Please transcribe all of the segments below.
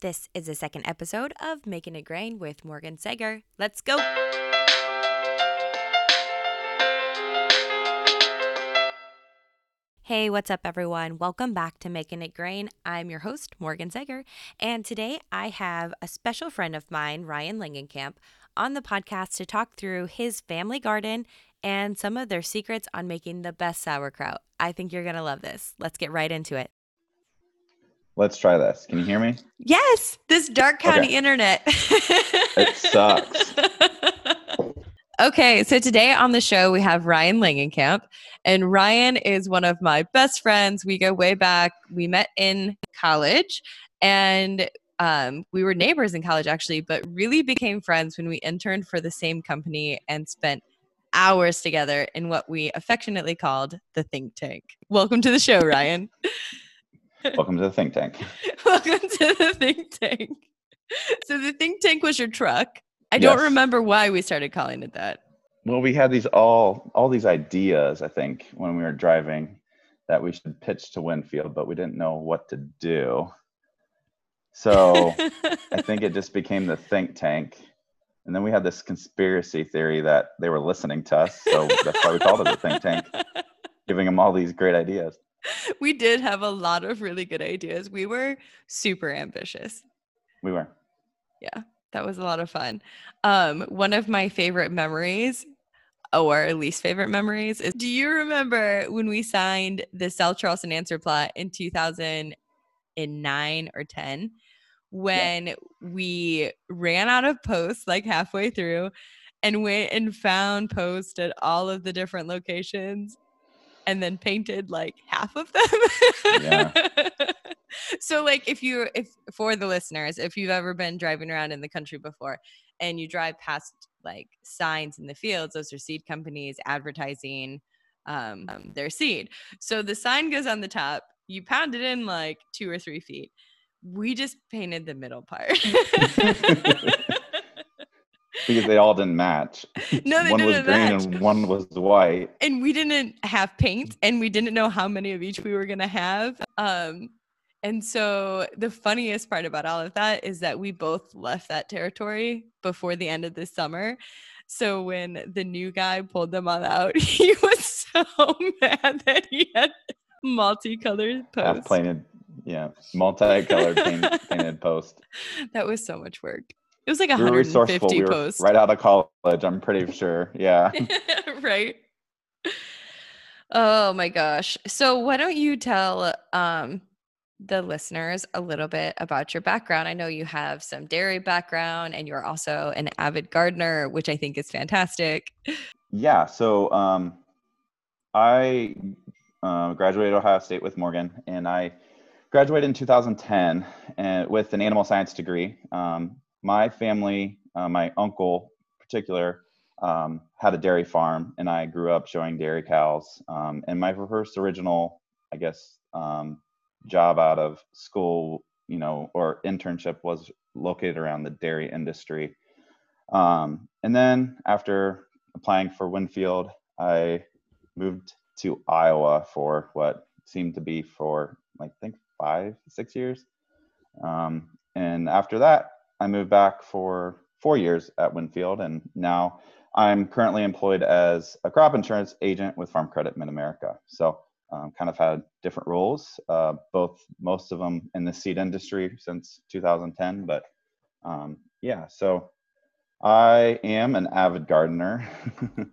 This is the second episode of Making It Grain with Morgan Sager. Let's go. Hey, what's up, everyone? Welcome back to Making It Grain. I'm your host, Morgan Sager, and today I have a special friend of mine, Ryan Langenkamp, on the podcast to talk through his family garden and some of their secrets on making the best sauerkraut. I think you're going to love this. Let's get right into it. Let's try this. Can you hear me? Yes, this Darke County Okay. internet. It sucks. okay, so today on the show we have Ryan Langenkamp, and Ryan is one of my best friends. We go way back. We met in college, and um, we were neighbors in college actually, but really became friends when we interned for the same company and spent hours together in what we affectionately called the think tank. Welcome to the show, Ryan. Welcome to the think tank. Welcome to the think tank. So the think tank was your truck. I don't remember why we started calling it that. Well, we had these all all these ideas, I think, when we were driving that we should pitch to Winfield, but we didn't know what to do. So I think it just became the think tank. And then we had this conspiracy theory that they were listening to us. So that's why we called it the think tank, giving them all these great ideas. We did have a lot of really good ideas. We were super ambitious. We were. Yeah, that was a lot of fun. Um, one of my favorite memories, or least favorite memories, is do you remember when we signed the South Charleston answer plot in 2009 or 10? When we ran out of posts like halfway through and went and found posts at all of the different locations and then painted like half of them. Yeah. so like if you if for the listeners, if you've ever been driving around in the country before and you drive past like signs in the fields, those are seed companies advertising um, um, their seed. So the sign goes on the top, you pound it in like two or three feet. We just painted the middle part. Because they all didn't match. no, they one was didn't green match. and one was white. and we didn't have paint and we didn't know how many of each we were going to have um and so the funniest part about all of that is that we both left that territory before the end of the summer so when the new guy pulled them all out he was so mad that he had multicolored half posts painted yeah multicolored paint, painted post that was so much work it was like we were resourceful. 150 we were posts. right out of college i'm pretty sure. Yeah. Right. Oh my gosh. So why don't you tell um the listeners a little bit about your background? I know you have some dairy background and you're also an avid gardener which i think is fantastic. Yeah so um i uh, graduated ohio state with morgan and i graduated in 2010 and with an animal science degree. Um, my family uh, my uncle in particular um, had a dairy farm and i grew up showing dairy cows um, and my first original i guess um, job out of school you know or internship was located around the dairy industry. Um, and then after applying for winfield i moved to iowa for what seemed to be for i think five six years. Um, and after that i moved back for four years at winfield and now i'm currently employed as a crop insurance agent with farm credit mid america so um, kind of had different roles, uh, both most of them in the seed industry since 2010. But um, yeah, so I am an avid gardener,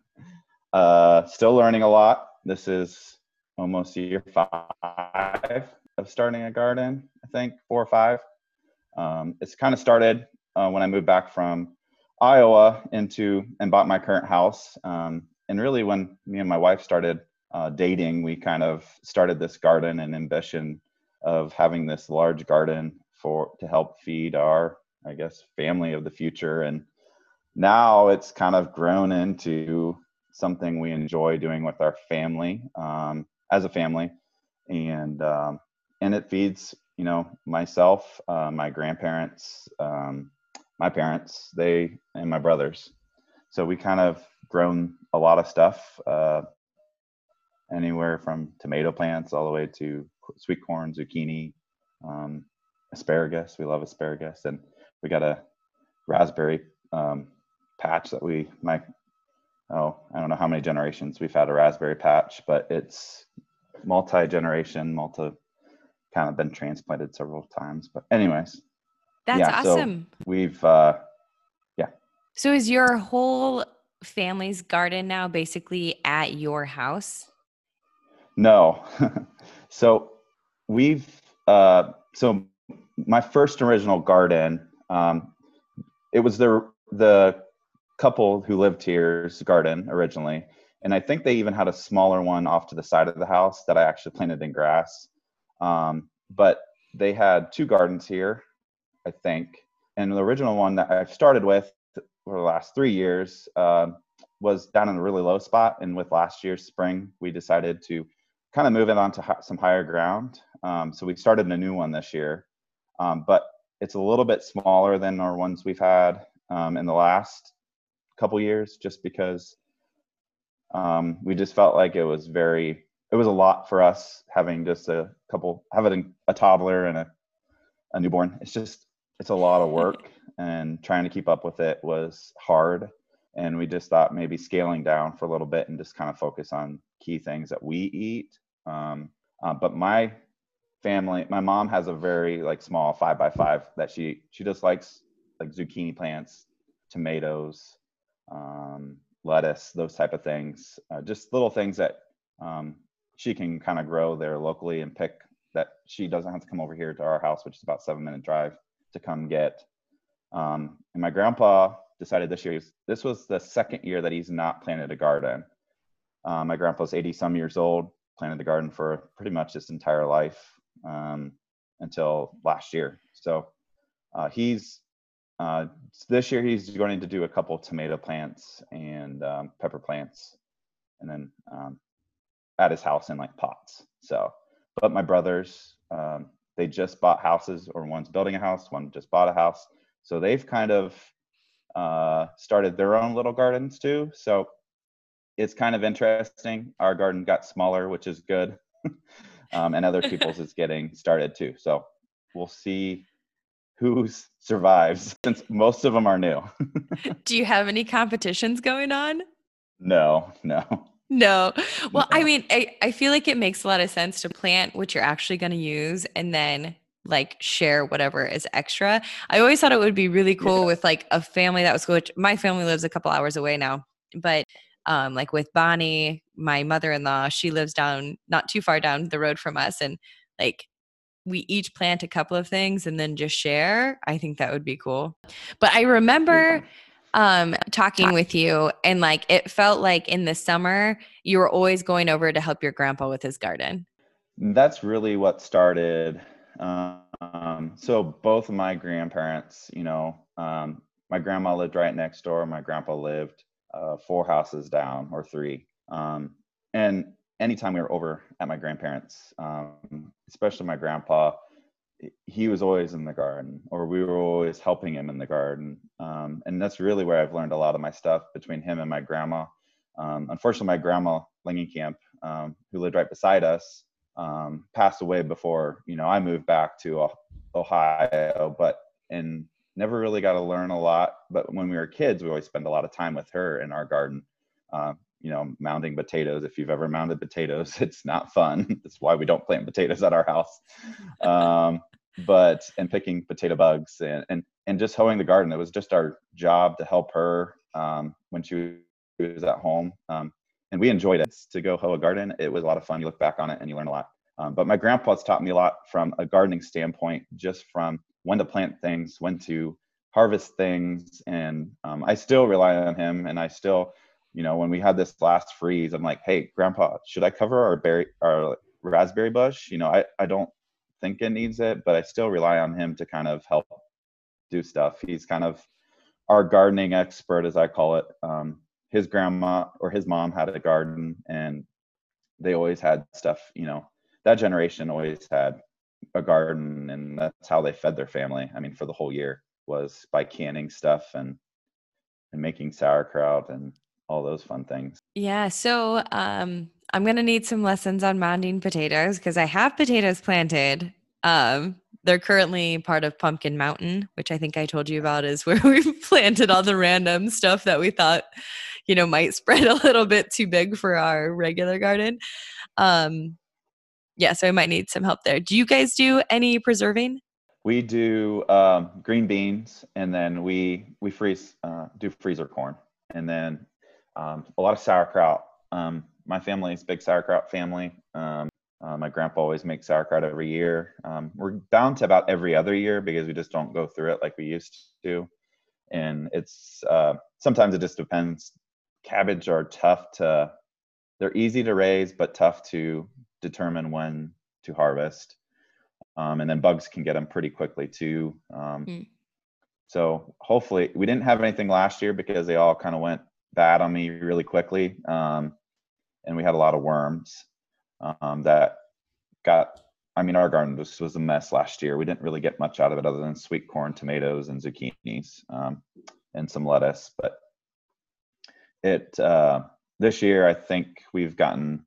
uh, still learning a lot. This is almost year five of starting a garden, I think, four or five. Um, it's kind of started uh, when I moved back from Iowa into and bought my current house. Um, and really, when me and my wife started uh, dating, we kind of started this garden and ambition of having this large garden for to help feed our, I guess, family of the future. And now it's kind of grown into something we enjoy doing with our family um, as a family, and um, and it feeds you know myself, uh, my grandparents, um, my parents, they and my brothers. So we kind of grown a lot of stuff. Uh, anywhere from tomato plants all the way to sweet corn, zucchini, um, asparagus. We love asparagus, and we got a raspberry um, patch that we my oh I don't know how many generations we've had a raspberry patch, but it's multi generation, multi kind of been transplanted several times. But anyways, that's yeah, awesome. So we've uh, yeah. So is your whole family's garden now basically at your house? No. so we've uh, so my first original garden um, it was the the couple who lived here's garden originally and i think they even had a smaller one off to the side of the house that i actually planted in grass um, but they had two gardens here i think. And the original one that i've started with for the last three years uh, was down in a really low spot. And with last year's spring we decided to kind of move it onto some higher ground. Um, so we started a new one this year. Um, but it's a little bit smaller than our ones we've had um, in the last couple years, just because um, we just felt like it was very, it was a lot for us having just a couple, having a toddler and a, a newborn. It's just, it's a lot of work and trying to keep up with it was hard. And we just thought maybe scaling down for a little bit and just kind of focus on key things that we eat. Um, uh, but my family my mom has a very like small five by five that she she just likes like zucchini plants tomatoes um, lettuce those type of things uh, just little things that um, she can kind of grow there locally and pick that she doesn't have to come over here to our house which is about seven minute drive to come get um, and my grandpa decided this year this was the second year that he's not planted a garden uh, my grandpa's 80 some years old planted the garden for pretty much his entire life um, until last year. So uh, he's uh, this year he's going to do a couple tomato plants and um, pepper plants, and then um, at his house in like pots. So, but my brothers, um, they just bought houses, or one's building a house, one just bought a house. So they've kind of uh, started their own little gardens too. So it's kind of interesting. Our garden got smaller, which is good. um, and other people's is getting started too. So we'll see who survives since most of them are new. Do you have any competitions going on? No, no. No. Well. I mean, I, I feel like it makes a lot of sense to plant what you're actually going to use and then like share whatever is extra. I always thought it would be really cool yeah. with like a family that was good. My family lives a couple hours away now, but um, like with Bonnie, my mother in law, she lives down not too far down the road from us. And like we each plant a couple of things and then just share. I think that would be cool. But I remember um, talking with you and like it felt like in the summer you were always going over to help your grandpa with his garden. That's really what started. Um, so both of my grandparents, you know, um, my grandma lived right next door. My grandpa lived uh, four houses down or three. Um, and anytime we were over at my grandparents, um, especially my grandpa, he was always in the garden or we were always helping him in the garden. Um, and that's really where I've learned a lot of my stuff between him and my grandma. Um, unfortunately, my grandma Langenkamp, um, who lived right beside us, um, passed away before, you know, I moved back to Ohio, but and never really got to learn a lot. But when we were kids, we always spent a lot of time with her in our garden. Uh, you know, mounding potatoes. If you've ever mounded potatoes, it's not fun. That's why we don't plant potatoes at our house. Um, but and picking potato bugs and, and and just hoeing the garden. It was just our job to help her um, when she was at home. Um, and we enjoyed it to go hoe a garden. It was a lot of fun. You look back on it and you learn a lot. Um, but my grandpa's taught me a lot from a gardening standpoint, just from when to plant things, when to harvest things, and um, I still rely on him. And I still, you know, when we had this last freeze, I'm like, hey, Grandpa, should I cover our berry, our raspberry bush? You know, I I don't think it needs it, but I still rely on him to kind of help do stuff. He's kind of our gardening expert, as I call it. Um, his grandma or his mom had a garden, and they always had stuff. You know, that generation always had a garden and that's how they fed their family i mean for the whole year was by canning stuff and and making sauerkraut and all those fun things yeah so um i'm gonna need some lessons on mounding potatoes because i have potatoes planted um they're currently part of Pumpkin Mountain, which I think I told you about is where we've planted all the random stuff that we thought, you know, might spread a little bit too big for our regular garden. Um, yeah, so I might need some help there. Do you guys do any preserving? We do um, green beans, and then we we freeze uh, do freezer corn, and then um, a lot of sauerkraut. Um, my family is a big sauerkraut family. Um, uh, my grandpa always makes sauerkraut every year. Um, we're down to about every other year because we just don't go through it like we used to. And it's uh, sometimes it just depends. Cabbage are tough to, they're easy to raise, but tough to determine when to harvest. Um, and then bugs can get them pretty quickly too. Um, mm. So hopefully, we didn't have anything last year because they all kind of went bad on me really quickly. Um, and we had a lot of worms um, that got I mean, our garden just was a mess last year. We didn't really get much out of it other than sweet corn, tomatoes, and zucchinis, um, and some lettuce. But it uh, this year, I think we've gotten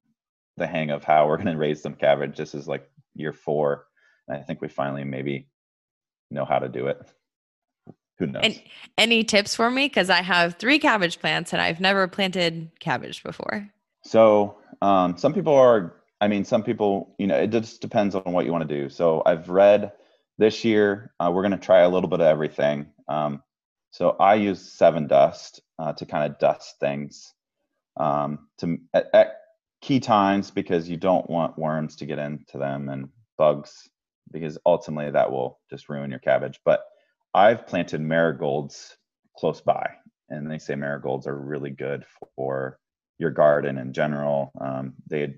the hang of how we're going to raise some cabbage. This is like year four, and I think we finally maybe know how to do it. Who knows? And any tips for me? Because I have three cabbage plants, and I've never planted cabbage before. So um, some people are I mean, some people, you know, it just depends on what you want to do. So I've read this year, uh, we're going to try a little bit of everything. Um, so I use Sevin Dust uh, to kind of dust things um, to at, at, key times because you don't want worms to get into them and bugs because ultimately that will just ruin your cabbage. But I've planted marigolds close by, and they say marigolds are really good for your garden in general. Um, they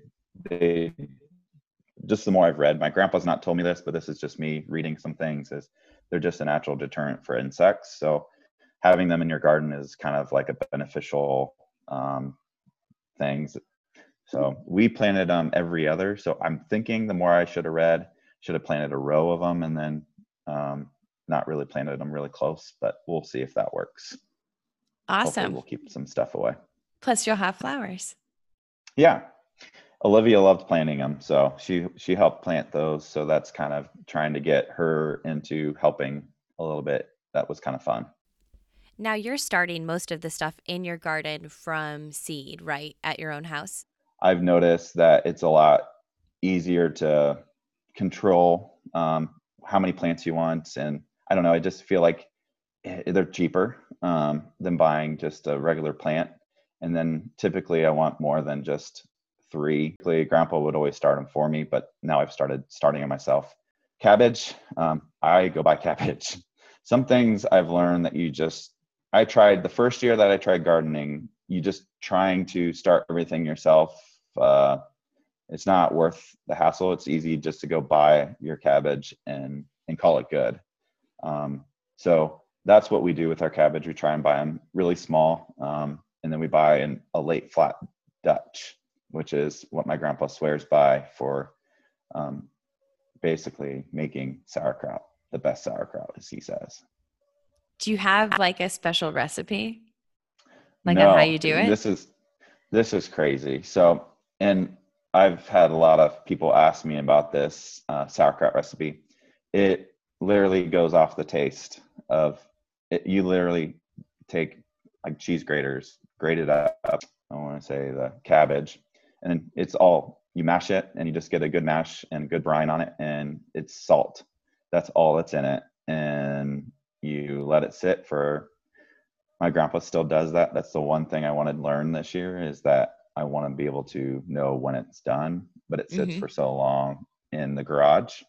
they just the more I've read, my grandpa's not told me this, but this is just me reading some things, is they're just a natural deterrent for insects. So having them in your garden is kind of like a beneficial um, things. So we planted them um, every other. So I'm thinking the more I should have read, should have planted a row of them and then um, not really planted them really close, but we'll see if that works. Awesome. Hopefully we'll keep some stuff away. Plus you'll have flowers. Yeah. Olivia loved planting them, so she she helped plant those. So that's kind of trying to get her into helping a little bit. That was kind of fun. Now you're starting most of the stuff in your garden from seed, right, at your own house? I've noticed that it's a lot easier to control um, how many plants you want, and I don't know. I just feel like eh, they're cheaper um, than buying just a regular plant. And then typically, I want more than just three. Typically, Grandpa would always start them for me, but now I've started starting them myself. Cabbage, um, I go by cabbage. Some things I've learned that you just, I tried the first year that I tried gardening, you just trying to start everything yourself. Uh, it's not worth the hassle. It's easy just to go buy your cabbage and and call it good. Um, so that's what we do with our cabbage. We try and buy them really small, um, and then we buy an, a late flat Dutch which is what my grandpa swears by for um, basically making sauerkraut the best sauerkraut, as he says. Do you have like a special recipe, like no, on how you do it? This is this is crazy. So, and I've had a lot of people ask me about this uh, sauerkraut recipe. It literally goes off the taste of it. You literally take like cheese graters, grate it up. I want to say the cabbage, and it's all you mash it and you just get a good mash and good brine on it and it's salt that's all that's in it and you let it sit for my grandpa still does that that's the one thing i want to learn this year is that i want to be able to know when it's done but it sits mm-hmm. for so long in the garage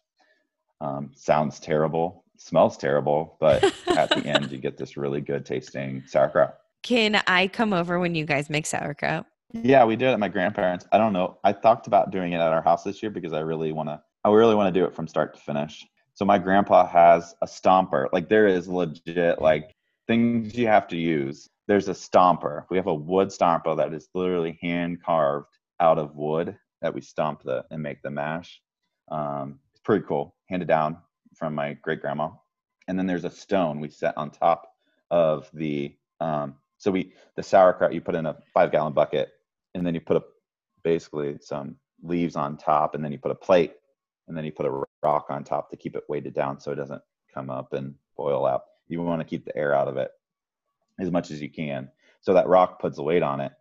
um, sounds terrible smells terrible but at the end you get this really good tasting sauerkraut can i come over when you guys make sauerkraut yeah, we did it at my grandparents. I don't know. I talked about doing it at our house this year because I really want to. I really want to do it from start to finish. So my grandpa has a stomper. Like there is legit like things you have to use. There's a stomper. We have a wood stomper that is literally hand carved out of wood that we stomp the and make the mash. Um, it's pretty cool. Handed down from my great grandma. And then there's a stone we set on top of the um, so we the sauerkraut you put in a five gallon bucket and then you put a basically some leaves on top and then you put a plate and then you put a rock on top to keep it weighted down so it doesn't come up and boil out. You want to keep the air out of it as much as you can. So that rock puts the weight on it.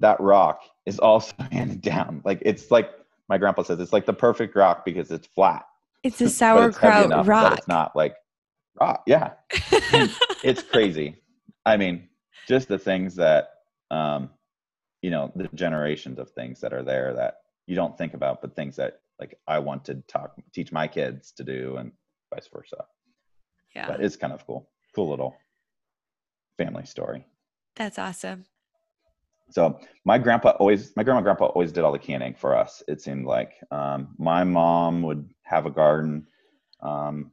That rock is also handed down. Like it's like my grandpa says, it's like the perfect rock because it's flat. It's a sauerkraut it's rock. It's not like rock. Yeah. it's crazy. I mean, just the things that um, you know, the generations of things that are there that you don't think about, but things that like I want to talk teach my kids to do and vice versa. Yeah. But it's kind of cool. Cool little family story. That's awesome. So my grandpa always, my grandma and grandpa always did all the canning for us. It seemed like um, my mom would have a garden. Um,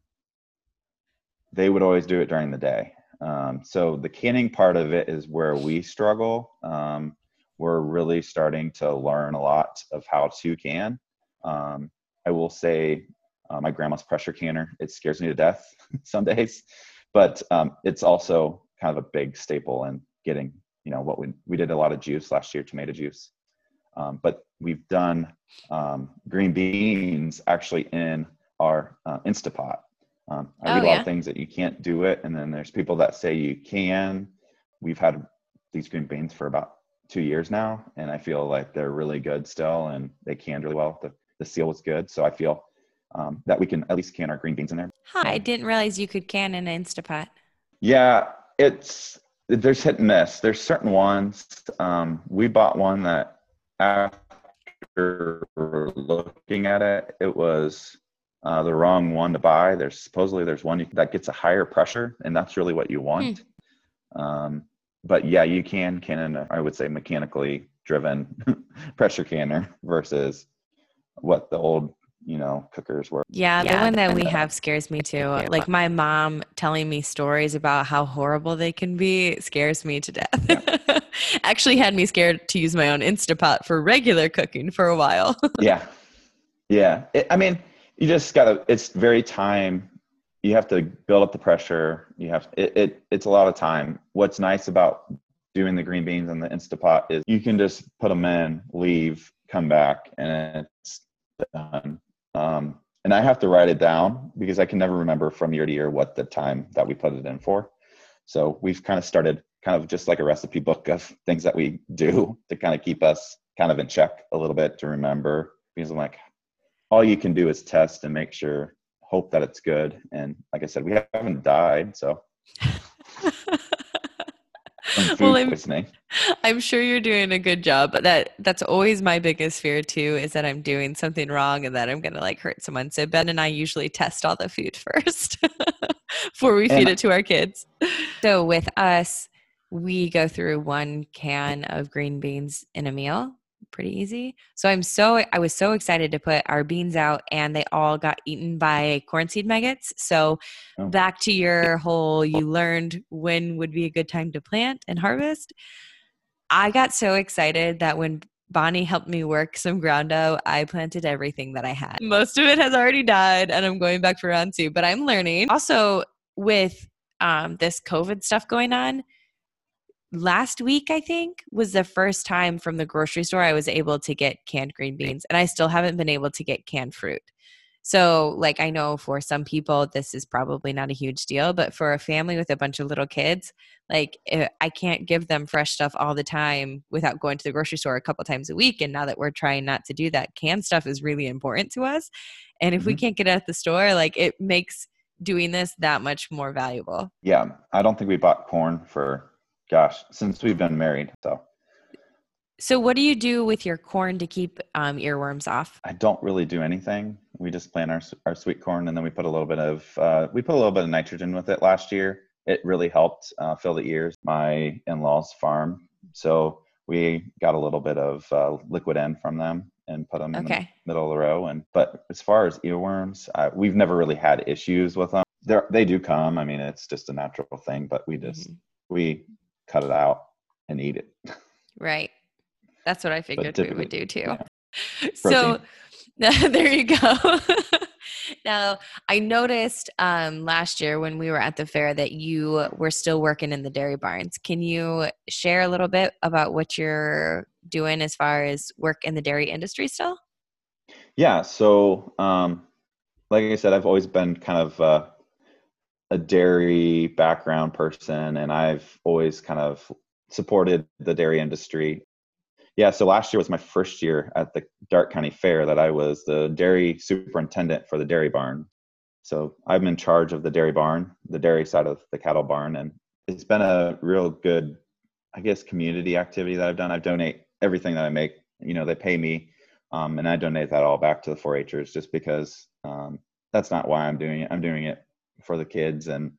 they would always do it during the day. Um, so the canning part of it is where we struggle. Um, we're really starting to learn a lot of how to can. Um, I will say uh, my grandma's pressure canner. It scares me to death some days, but um, it's also kind of a big staple in getting you know what we we did a lot of juice last year, tomato juice, um, but we've done um, green beans actually in our uh, Instapot. Um, I Oh, read a lot yeah. of things that you can't do it, and then there's people that say you can. We've had these green beans for about two years now, and I feel like they're really good still, and they canned really well. The the seal was good, so I feel um, that we can at least can our green beans in there. Hi, I didn't realize you could can in an Instapot. Yeah, it's there's hit and miss. There's certain ones. Um, we bought one that after looking at it, it was uh, the wrong one to buy. There's supposedly there's one you, that gets a higher pressure, and that's really what you want. Um, but yeah, you can can in a, I would say mechanically driven pressure canner versus what the old you know cookers were. Yeah, the Yeah, one that we the- have scares me too. Like my mom telling me stories about how horrible they can be scares me to death. Actually, had me scared to use my own Instapot for regular cooking for a while. yeah yeah it, i mean you just gotta it's very time. You have to build up the pressure. You have it, it it's a lot of time. What's nice about doing the green beans in the instapot is you can just put them in leave come back and it's done. Um, and i have to write it down because i can never remember from year to year what the time that we put it in for. So we've kind of started kind of just like a recipe book of things that we do to kind of keep us kind of in check a little bit to remember because I'm like, all you can do is test and make sure, hope that it's good. And like I said, we haven't died, so Well, I'm- I'm sure you're doing a good job, but that that's always my biggest fear too is that I'm doing something wrong and that I'm going to like hurt someone. So Ben and I usually test all the food first before we feed it to our kids. So with us, we go through one can of green beans in a meal. Pretty easy. So I'm so I was so excited to put our beans out and they all got eaten by corn seed maggots. So Oh. back to your whole you learned when would be a good time to plant and harvest. I got so excited that when Bonnie helped me work some groundo, I planted everything that I had. Most of it has already died, and I'm going back for round two, but I'm learning. Also, with um, this COVID stuff going on, last week, I think, was the first time from the grocery store I was able to get canned green beans, and I still haven't been able to get canned fruit. So, like, I know for some people, this is probably not a huge deal, but for a family with a bunch of little kids, like eh, I can't give them fresh stuff all the time without going to the grocery store a couple times a week. And now that we're trying not to do that, canned stuff is really important to us. And if we Mhm. can't get it at the store, like it makes doing this that much more valuable. Yeah, I don't think we bought corn for, gosh, since we've been married. So So, what do you do with your corn to keep um, earworms off? I don't really do anything. We just plant our our sweet corn, and then we put a little bit of uh, we put a little bit of nitrogen with it last year. It really helped uh, fill the ears. My in-laws farm, so we got a little bit of uh, liquid N from them and put them in the middle of the row. And but as far as earworms, uh, we've never really had issues with them. They they do come. I mean, it's just a natural thing, but we just Mhm. we cut it out and eat it. Right. That's what I figured we would do too. yeah. So there you go. now, I noticed um, last year when we were at the fair that you were still working in the dairy barns. Can you share a little bit about what you're doing as far as work in the dairy industry still? Yeah. So, um, like I said, I've always been kind of uh, a dairy background person, and I've always kind of supported the dairy industry. Yeah. So last year was my first year at the Darke County Fair that I was the dairy superintendent for the dairy barn. So I'm in charge of the dairy barn, the dairy side of the cattle barn, and it's been a real good, I guess, community activity that I've done. I donate everything that I make. You know, they pay me, um, and I donate that all back to the 4-Hers just because um, that's not why I'm doing it. I'm doing it for the kids, and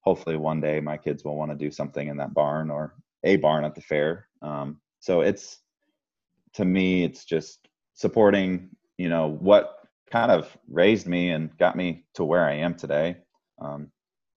hopefully one day my kids will want to do something in that barn or a barn at the fair. Um, so it's to me, it's just supporting. You know what kind of raised me and got me to where I am today. Um,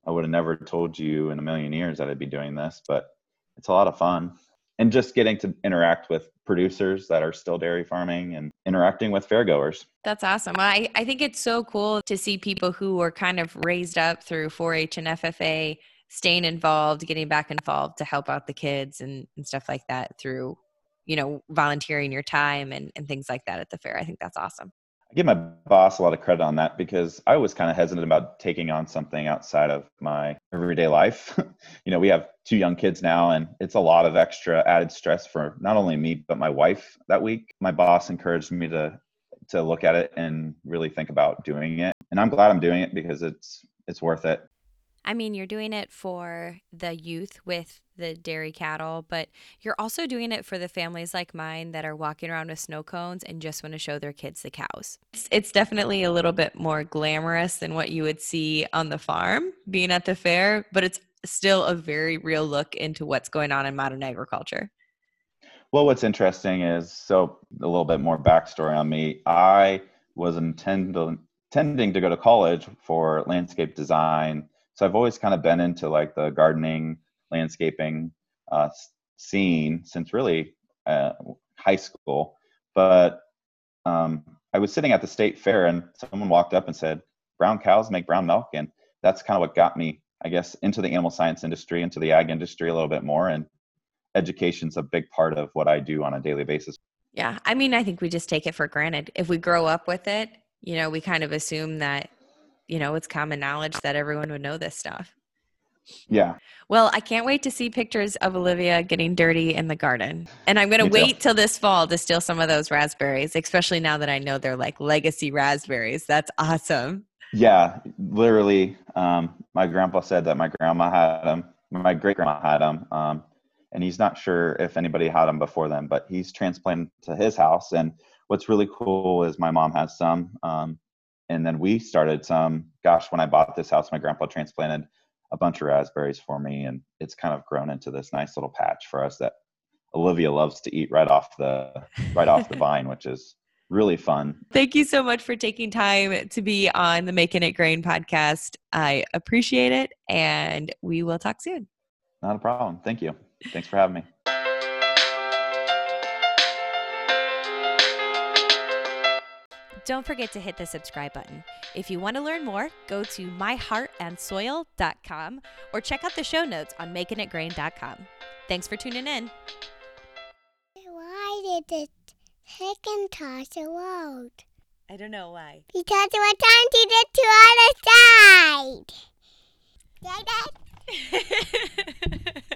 I would have never told you in a million years that I'd be doing this, but it's a lot of fun. And just getting to interact with producers that are still dairy farming and interacting with fairgoers. That's awesome. I, I think it's so cool to see people who were kind of raised up through 4 H and FFA staying involved, getting back involved to help out the kids and, and stuff like that through, you know, volunteering your time and, and things like that at the fair. I think that's awesome. I give my boss a lot of credit on that because I was kind of hesitant about taking on something outside of my everyday life. you know, we have two young kids now, and it's a lot of extra added stress for not only me but my wife that week. My boss encouraged me to to look at it and really think about doing it, and I'm glad I'm doing it because it's it's worth it. I mean, you're doing it for the youth with the dairy cattle, but you're also doing it for the families like mine that are walking around with snow cones and just want to show their kids the cows. It's, it's definitely a little bit more glamorous than what you would see on the farm being at the fair, but it's still a very real look into what's going on in modern agriculture. Well, what's interesting is so a little bit more backstory on me. I was intending intending to go to college for landscape design so I've always kind of been into like the gardening, landscaping uh, scene since really uh, high school. But um, I was sitting at the state fair and someone walked up and said, "Brown cows make brown milk," and that's kind of what got me, I guess, into the animal science industry, into the ag industry a little bit more. And education's a big part of what I do on a daily basis. Yeah, I mean, I think we just take it for granted. If we grow up with it, you know, we kind of assume that you know, it's common knowledge that everyone would know this stuff. Yeah. Well, I can't wait to see pictures of Olivia getting dirty in the garden. And I'm going to wait till this fall to steal some of those raspberries, especially now that I know they're like legacy raspberries. That's awesome. Yeah, literally. Um, my grandpa said that my grandma had them, my great grandma had them. Um, and he's not sure if anybody had them before then, but he's transplanted to his house. And what's really cool is my mom has some. Um, and then we started some gosh when i bought this house my grandpa transplanted a bunch of raspberries for me and it's kind of grown into this nice little patch for us that olivia loves to eat right off the right off the vine which is really fun. Thank you so much for taking time to be on the making it grain podcast. I appreciate it and we will talk soon. Not a problem. Thank you. Thanks for having me Don't forget to hit the subscribe button. If you want to learn more, go to myheartandsoil.com or check out the show notes on makingitgrain.com. Thanks for tuning in. Why did the chicken toss the road? I don't know why. Because we're trying to get to other side. Like that?